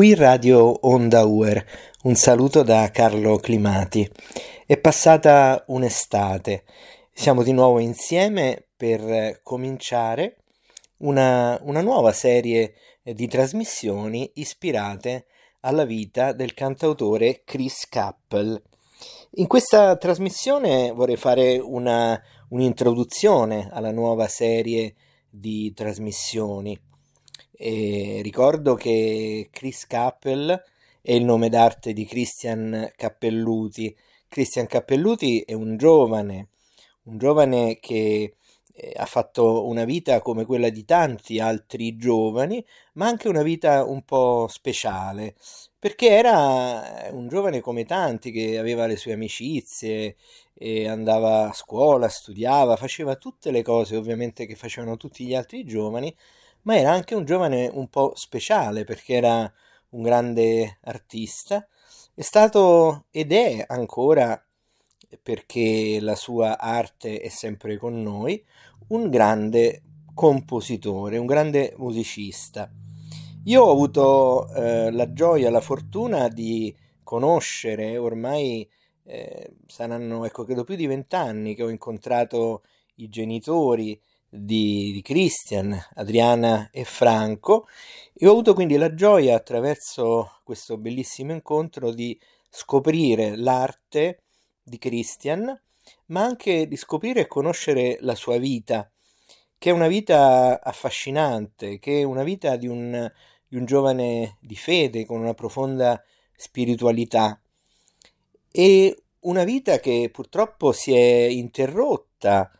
Qui Radio Onda Uer, un saluto da Carlo Climati. È passata un'estate, siamo di nuovo insieme per cominciare una, una nuova serie di trasmissioni ispirate alla vita del cantautore Chris Cappell. In questa trasmissione vorrei fare una, un'introduzione alla nuova serie di trasmissioni e ricordo che Chris Cappell è il nome d'arte di Christian Cappelluti. Christian Cappelluti è un giovane, un giovane che eh, ha fatto una vita come quella di tanti altri giovani, ma anche una vita un po' speciale, perché era un giovane come tanti che aveva le sue amicizie, andava a scuola, studiava, faceva tutte le cose ovviamente che facevano tutti gli altri giovani, ma era anche un giovane un po' speciale perché era un grande artista, è stato ed è ancora, perché la sua arte è sempre con noi, un grande compositore, un grande musicista. Io ho avuto eh, la gioia, la fortuna di conoscere ormai eh, saranno, ecco, credo più di vent'anni che ho incontrato i genitori di, di Christian, Adriana e Franco. E ho avuto quindi la gioia attraverso questo bellissimo incontro di scoprire l'arte di Christian, ma anche di scoprire e conoscere la sua vita, che è una vita affascinante, che è una vita di un, di un giovane di fede con una profonda spiritualità. E una vita che purtroppo si è interrotta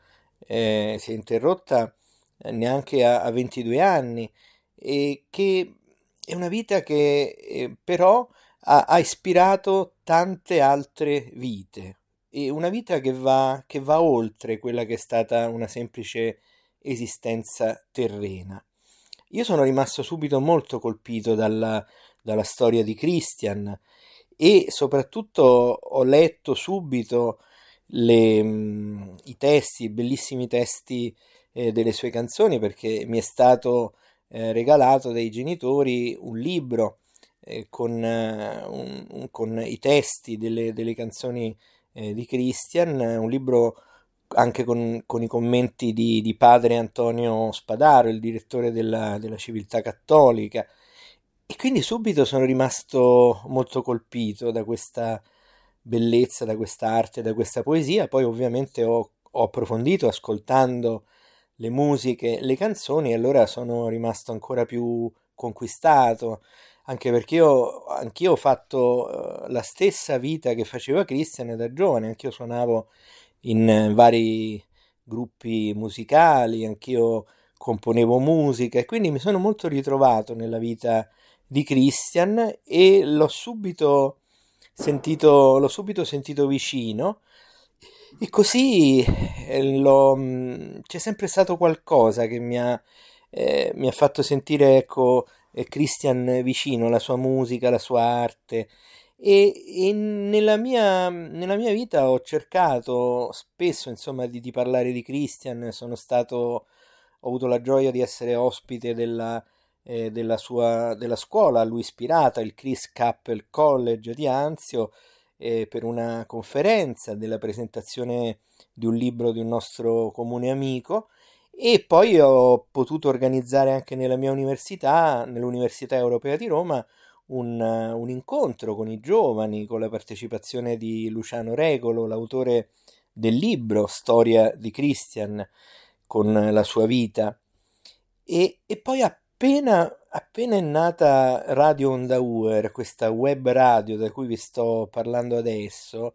eh, si è interrotta eh, neanche a, a, 22 anni e che è una vita che eh, però ha, ha, ispirato tante altre vite e una vita che va, che va oltre quella che è stata una semplice esistenza terrena. Io sono rimasto subito molto colpito dalla, dalla storia di Christian e soprattutto ho letto subito le, mm, i testi, i bellissimi testi eh, delle sue canzoni perché mi è stato eh, regalato dai genitori un libro eh, con, eh, un, un, con, i testi delle, delle canzoni eh, di Christian, un libro anche con, con i commenti di, di, padre Antonio Spadaro, il direttore della, della Civiltà Cattolica. E quindi subito sono rimasto molto colpito da questa bellezza, da questa arte, da questa poesia. Poi ovviamente ho, ho approfondito ascoltando le musiche, le canzoni e allora sono rimasto ancora più conquistato, anche perché io anch'io ho fatto uh, la stessa vita che faceva Christian da giovane, anch'io suonavo in uh, vari gruppi musicali, anch'io componevo musica e quindi mi sono molto ritrovato nella vita di Christian e l'ho subito sentito, l'ho subito sentito vicino e così eh, l'ho, mm, c'è sempre stato qualcosa che mi ha, eh, mi ha fatto sentire ecco, eh, Christian vicino, la sua musica, la sua arte. E, e nella, mia, nella, mia, vita ho cercato spesso insomma di, di parlare di Christian, sono stato, ho avuto la gioia di essere ospite della, eh, della, sua, della scuola a lui ispirata, il Chris Cappell College di Anzio, eh, per una conferenza della presentazione di un libro di un nostro comune amico e poi ho potuto organizzare anche nella mia università, nell'Università Europea di Roma, un, un, incontro con i giovani, con la partecipazione di Luciano Regolo, l'autore del libro Storia di Christian, con la sua vita. E, e poi a appena, appena è nata Radio Onda Uer, questa web radio da cui vi sto parlando adesso,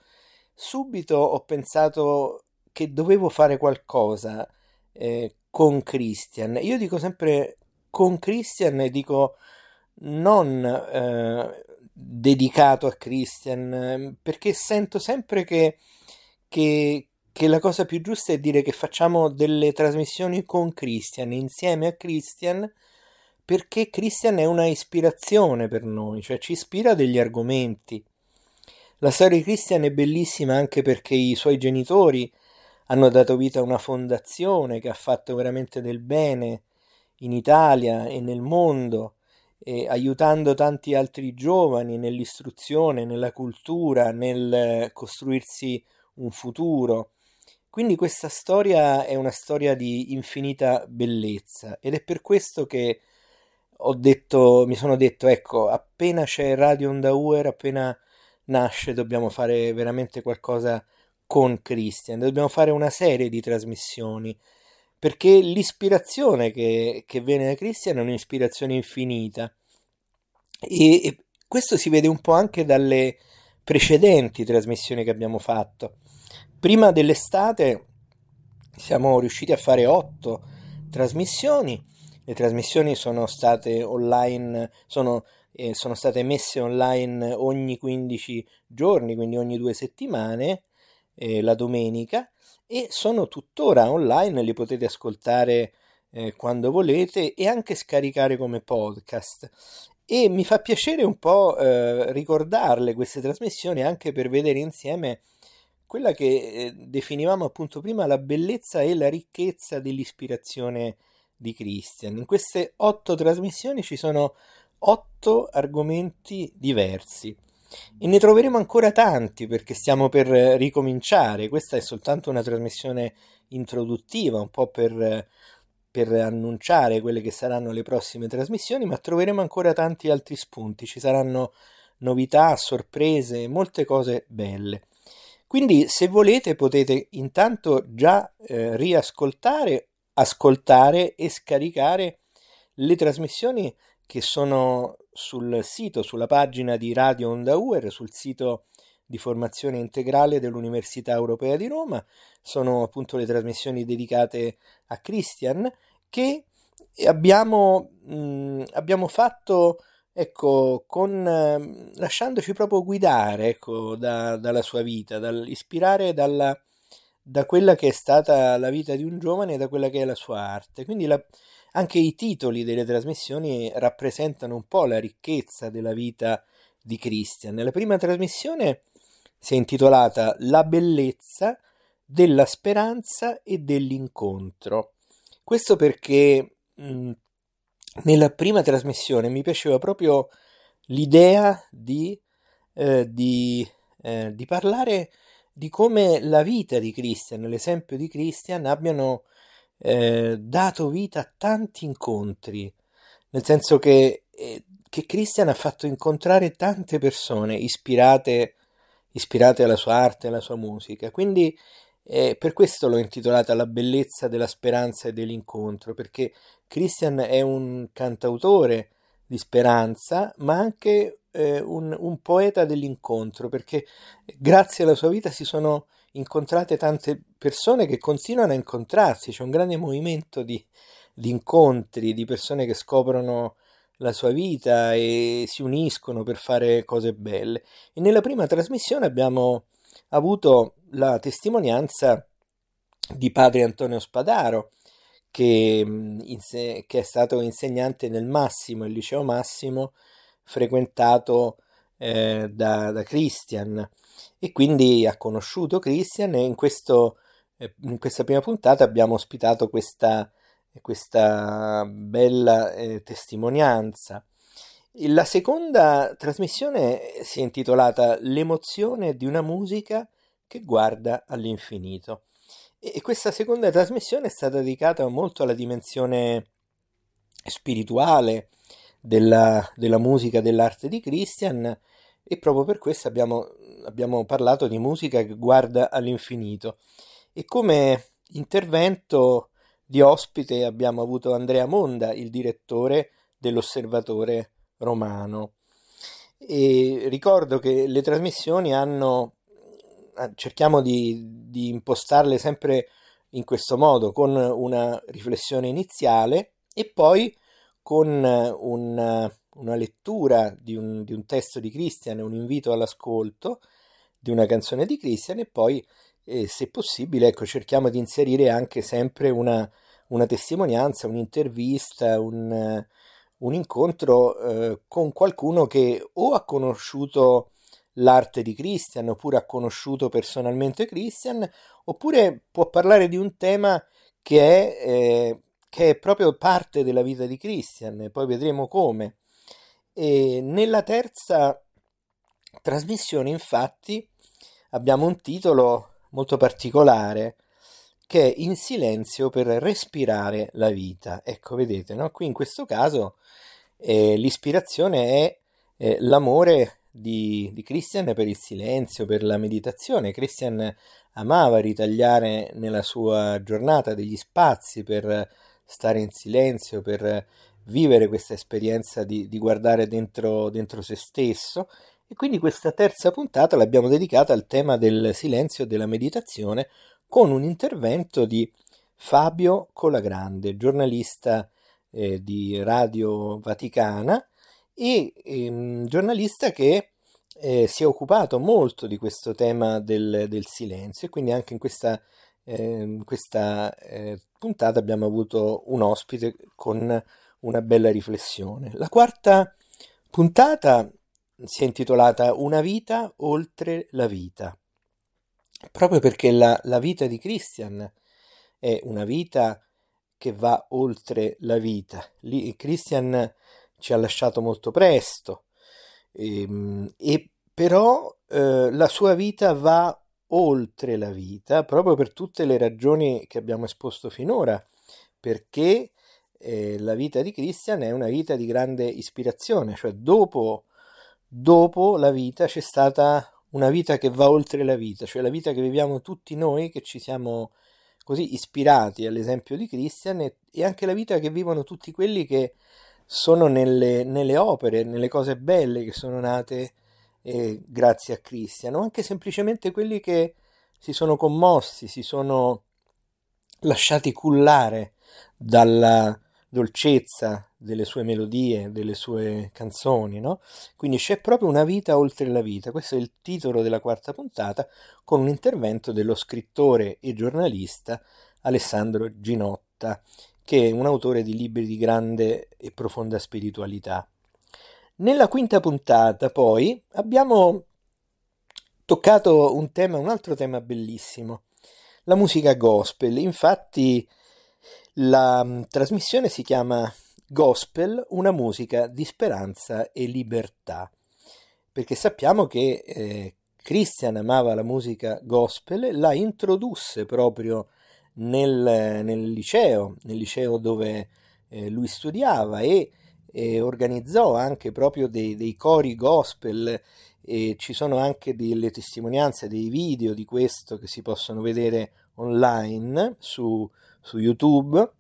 subito ho pensato che dovevo fare qualcosa eh, con Christian. Io dico sempre con Christian e dico non eh, dedicato a Christian, perché sento sempre che, che, che la cosa più giusta è dire che facciamo delle trasmissioni con Christian, insieme a Christian, perché Christian è una ispirazione per noi, cioè ci ispira degli argomenti. La storia di Christian è bellissima anche perché i suoi genitori hanno dato vita a una fondazione che ha fatto veramente del bene in Italia e nel mondo eh, aiutando tanti altri giovani nell'istruzione, nella cultura, nel costruirsi un futuro. Quindi questa storia è una storia di infinita bellezza ed è per questo che ho detto, mi sono detto, ecco, appena c'è Radio Onda Uer, appena nasce, dobbiamo fare veramente qualcosa con Christian, dobbiamo fare una serie di trasmissioni, perché l'ispirazione che, che viene da Christian è un'ispirazione infinita e, e questo si vede un po' anche dalle precedenti trasmissioni che abbiamo fatto. Prima dell'estate siamo riusciti a fare otto trasmissioni le trasmissioni sono state online, sono, eh, sono state messe online ogni 15 giorni, quindi ogni due settimane, eh, la domenica, e sono tuttora online, li potete ascoltare eh, quando volete e anche scaricare come podcast. E mi fa piacere un po' eh, ricordarle queste trasmissioni anche per vedere insieme quella che eh, definivamo appunto prima la bellezza e la ricchezza dell'ispirazione di Christian. In queste otto trasmissioni ci sono otto argomenti diversi e ne troveremo ancora tanti perché stiamo per ricominciare. Questa è soltanto una trasmissione introduttiva, un po' per, per annunciare quelle che saranno le prossime trasmissioni, ma troveremo ancora tanti altri spunti. Ci saranno novità, sorprese, molte cose belle. Quindi se volete potete intanto già eh, riascoltare ascoltare e scaricare le trasmissioni che sono sul sito, sulla pagina di Radio Onda Uer, sul sito di formazione integrale dell'Università Europea di Roma. Sono appunto le trasmissioni dedicate a Christian che abbiamo, mh, abbiamo fatto ecco, con, lasciandoci proprio guidare ecco, da, dalla sua vita, dal, ispirare dalla, da quella che è stata la vita di un giovane e da quella che è la sua arte. Quindi la, anche i titoli delle trasmissioni rappresentano un po' la ricchezza della vita di Christian. La prima trasmissione si è intitolata La bellezza della speranza e dell'incontro. Questo perché mh, nella prima trasmissione mi piaceva proprio l'idea di, eh, di, eh, di parlare di come la vita di Christian, l'esempio di Christian abbiano eh, dato vita a tanti incontri, nel senso che, eh, che Christian ha fatto incontrare tante persone ispirate, ispirate alla sua arte, alla sua musica. Quindi eh, per questo l'ho intitolata La bellezza della speranza e dell'incontro, perché Christian è un cantautore di speranza, ma anche eh, un, un, poeta dell'incontro, perché grazie alla sua vita si sono incontrate tante persone che continuano a incontrarsi, c'è un grande movimento di, di incontri, di persone che scoprono la sua vita e si uniscono per fare cose belle. E nella prima trasmissione abbiamo avuto la testimonianza di padre Antonio Spadaro, che, mm, che, è stato insegnante nel Massimo, il liceo Massimo, frequentato eh, da, da, Christian e quindi ha conosciuto Christian e in, questo, eh, in questa prima puntata abbiamo ospitato questa, questa bella eh, testimonianza. La seconda trasmissione si è intitolata L'emozione di una musica che guarda all'infinito. E questa seconda trasmissione è stata dedicata molto alla dimensione spirituale della, della musica, dell'arte di Christian e proprio per questo abbiamo, abbiamo parlato di musica che guarda all'infinito. E come intervento di ospite abbiamo avuto Andrea Monda, il direttore dell'Osservatore Romano. E ricordo che le trasmissioni hanno, cerchiamo di, di impostarle sempre in questo modo, con una riflessione iniziale e poi con un, una lettura di un, di un, testo di Christian, un invito all'ascolto di una canzone di Christian e poi, eh, se possibile, ecco, cerchiamo di inserire anche sempre una, una testimonianza, un'intervista, un, un incontro eh, con qualcuno che o ha conosciuto l'arte di Christian oppure ha conosciuto personalmente Christian oppure può parlare di un tema che è eh, che è proprio parte della vita di Christian, poi vedremo come. E nella terza trasmissione, infatti, abbiamo un titolo molto particolare che è In silenzio per respirare la vita. Ecco, vedete, no? qui in questo caso eh, l'ispirazione è eh, l'amore di, di Christian per il silenzio, per la meditazione. Christian amava ritagliare nella sua giornata degli spazi per stare in silenzio, per vivere questa esperienza di, di guardare dentro, dentro se stesso. E quindi questa terza puntata l'abbiamo dedicata al tema del silenzio e della meditazione con un intervento di Fabio Colagrande, giornalista eh, di Radio Vaticana e ehm, giornalista che eh, si è occupato molto di questo tema del, del silenzio e quindi anche in questa, eh, questa eh, puntata abbiamo avuto un ospite con una bella riflessione. La quarta puntata si è intitolata Una vita oltre la vita, proprio perché la, la vita di Christian è una vita che va oltre la vita. Lì Christian ci ha lasciato molto presto, e, ehm, e però eh, la sua vita va oltre la vita proprio per tutte le ragioni che abbiamo esposto finora, perché eh, la vita di Christian è una vita di grande ispirazione, cioè dopo, dopo la vita c'è stata una vita che va oltre la vita, cioè la vita che viviamo tutti noi che ci siamo così ispirati all'esempio di Christian e, e anche la vita che vivono tutti quelli che sono nelle, nelle opere, nelle cose belle che sono nate eh, grazie a Christian, o anche semplicemente quelli che si sono commossi, si sono lasciati cullare dalla dolcezza delle sue melodie, delle sue canzoni, no? Quindi c'è proprio una vita oltre la vita. Questo è il titolo della quarta puntata, con un intervento dello scrittore e giornalista Alessandro Ginotta, che è un autore di libri di grande e profonda spiritualità. Nella quinta puntata, poi, abbiamo toccato un tema, un altro tema bellissimo, la musica gospel. Infatti, la mm, trasmissione si chiama Gospel, una musica di speranza e libertà, perché sappiamo che eh, Christian amava la musica gospel, la introdusse proprio nel, nel liceo, nel liceo dove eh, lui studiava e eh, organizzò anche proprio dei, dei cori gospel e ci sono anche delle testimonianze, dei video di questo che si possono vedere online su, su YouTube.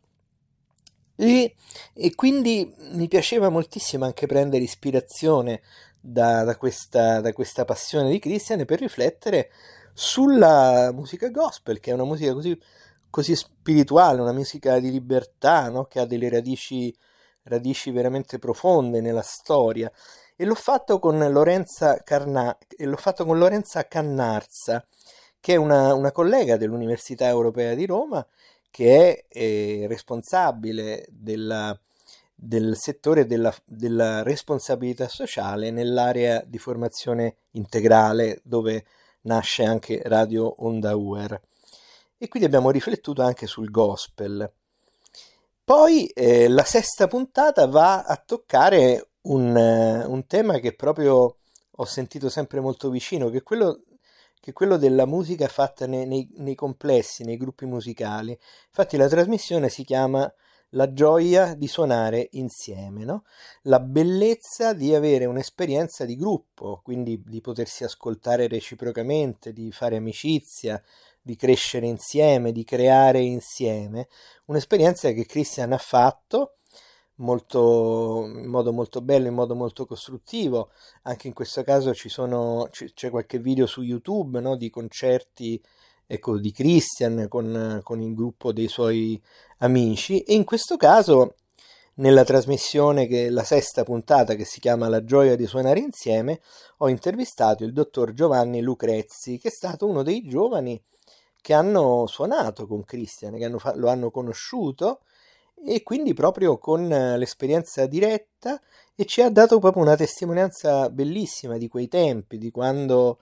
E, e, quindi mi piaceva moltissimo anche prendere ispirazione da, da, questa, da questa passione di Christian per riflettere sulla musica gospel, che è una musica così così spirituale, una musica di libertà, no? che ha delle radici, radici veramente profonde nella storia. E l'ho fatto con Lorenza, Carna- fatto con Lorenza Cannarza, che è una, una, collega dell'Università Europea di Roma, che è eh, responsabile della, del settore della, della, responsabilità sociale nell'area di formazione integrale dove nasce anche Radio Onda UR e quindi abbiamo riflettuto anche sul gospel. Poi eh, la sesta puntata va a toccare un, uh, un, tema che proprio ho sentito sempre molto vicino, che è quello, che è quello della musica fatta nei, nei, nei, complessi, nei gruppi musicali. Infatti la trasmissione si chiama La gioia di suonare insieme, no? la bellezza di avere un'esperienza di gruppo, quindi di potersi ascoltare reciprocamente, di fare amicizia, di crescere insieme, di creare insieme, un'esperienza che Christian ha fatto molto, in modo molto bello, in modo molto costruttivo. Anche in questo caso ci sono, c'è qualche video su YouTube no, di concerti ecco, di Christian con, con il gruppo dei suoi amici e in questo caso nella trasmissione che la sesta puntata che si chiama La gioia di suonare insieme ho intervistato il dottor Giovanni Lucrezzi che è stato uno dei giovani che hanno suonato con Christian, che hanno lo hanno conosciuto e quindi proprio con l'esperienza diretta e ci ha dato proprio una testimonianza bellissima di quei tempi, di quando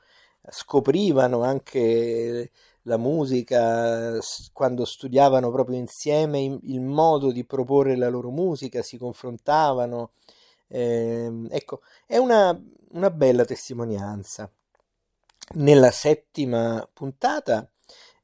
scoprivano anche la musica, quando studiavano proprio insieme il modo di proporre la loro musica, si confrontavano, Eh, ecco, è una, una bella testimonianza. Nella settima puntata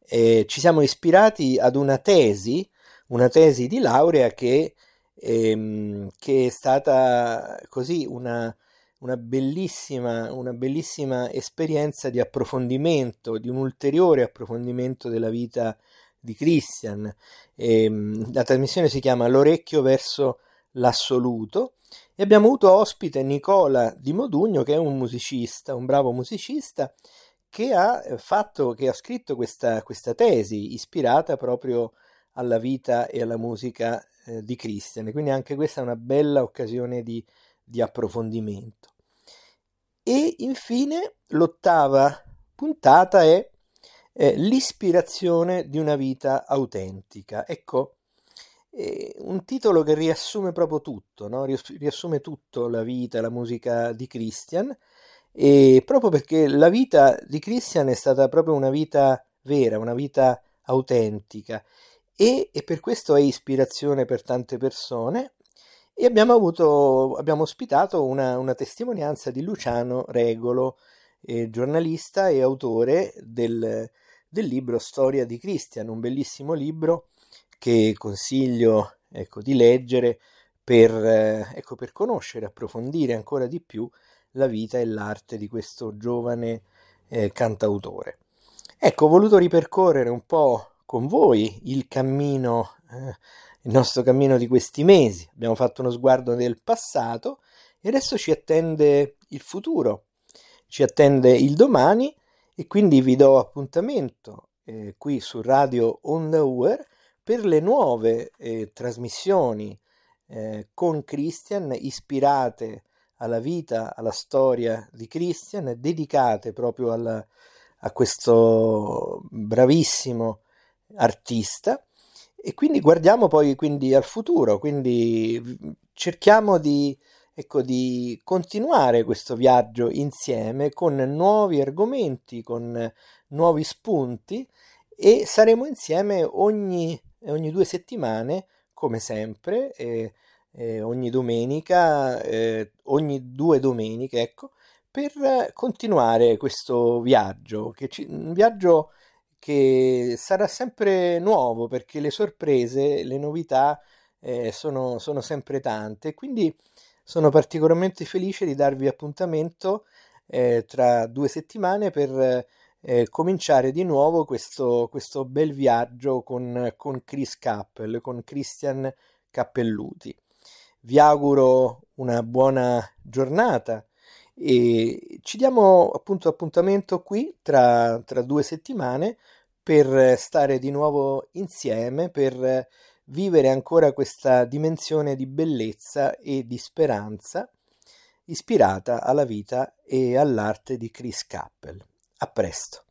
eh, ci siamo ispirati ad una tesi, una tesi di laurea che, ehm, che è stata così una, una, bellissima, una bellissima esperienza di approfondimento, di un ulteriore approfondimento della vita di Christian. Ehm, la trasmissione si chiama L'orecchio verso l'assoluto e abbiamo avuto ospite Nicola Di Modugno che è un musicista, un bravo musicista che ha eh, fatto, che ha scritto questa, questa tesi ispirata proprio alla vita e alla musica eh, di Christian. Quindi anche questa è una bella occasione di, di approfondimento. E infine l'ottava puntata è eh, l'ispirazione di una vita autentica. Ecco, eh, un titolo che riassume proprio tutto, no? riassume tutto la vita, la musica di Christian e proprio perché la vita di Christian è stata proprio una vita vera, una vita autentica. E, e per questo è ispirazione per tante persone. E abbiamo avuto, abbiamo ospitato una, una testimonianza di Luciano Regolo, eh, giornalista e autore del, del, libro Storia di Christian, un bellissimo libro che consiglio ecco, di leggere per, eh, ecco, per conoscere, approfondire ancora di più la vita e l'arte di questo giovane eh, cantautore. Ecco, ho voluto ripercorrere un po' con voi il cammino, eh, il nostro cammino di questi mesi. Abbiamo fatto uno sguardo nel passato e adesso ci attende il futuro, ci attende il domani e quindi vi do appuntamento eh, qui su Radio Onda Uer per le nuove eh, trasmissioni eh, con Christian ispirate alla vita, alla storia di Christian, dedicate proprio alla, a questo bravissimo artista e quindi guardiamo poi quindi al futuro, quindi cerchiamo di, ecco, di continuare questo viaggio insieme con nuovi argomenti, con nuovi spunti e saremo insieme ogni, ogni due settimane come sempre. E, eh, ogni domenica, eh, ogni due domeniche, ecco, per continuare questo viaggio, che ci, un viaggio che sarà sempre nuovo perché le sorprese, le novità eh, sono, sono, sempre tante. Quindi sono particolarmente felice di darvi appuntamento eh, tra due settimane per eh, cominciare di nuovo questo, questo bel viaggio con, con Chris Cappell, con Christian Cappelluti. Vi auguro una buona giornata e ci diamo appunto appuntamento qui tra, tra due settimane per stare di nuovo insieme, per vivere ancora questa dimensione di bellezza e di speranza ispirata alla vita e all'arte di Chris Cappell. A presto.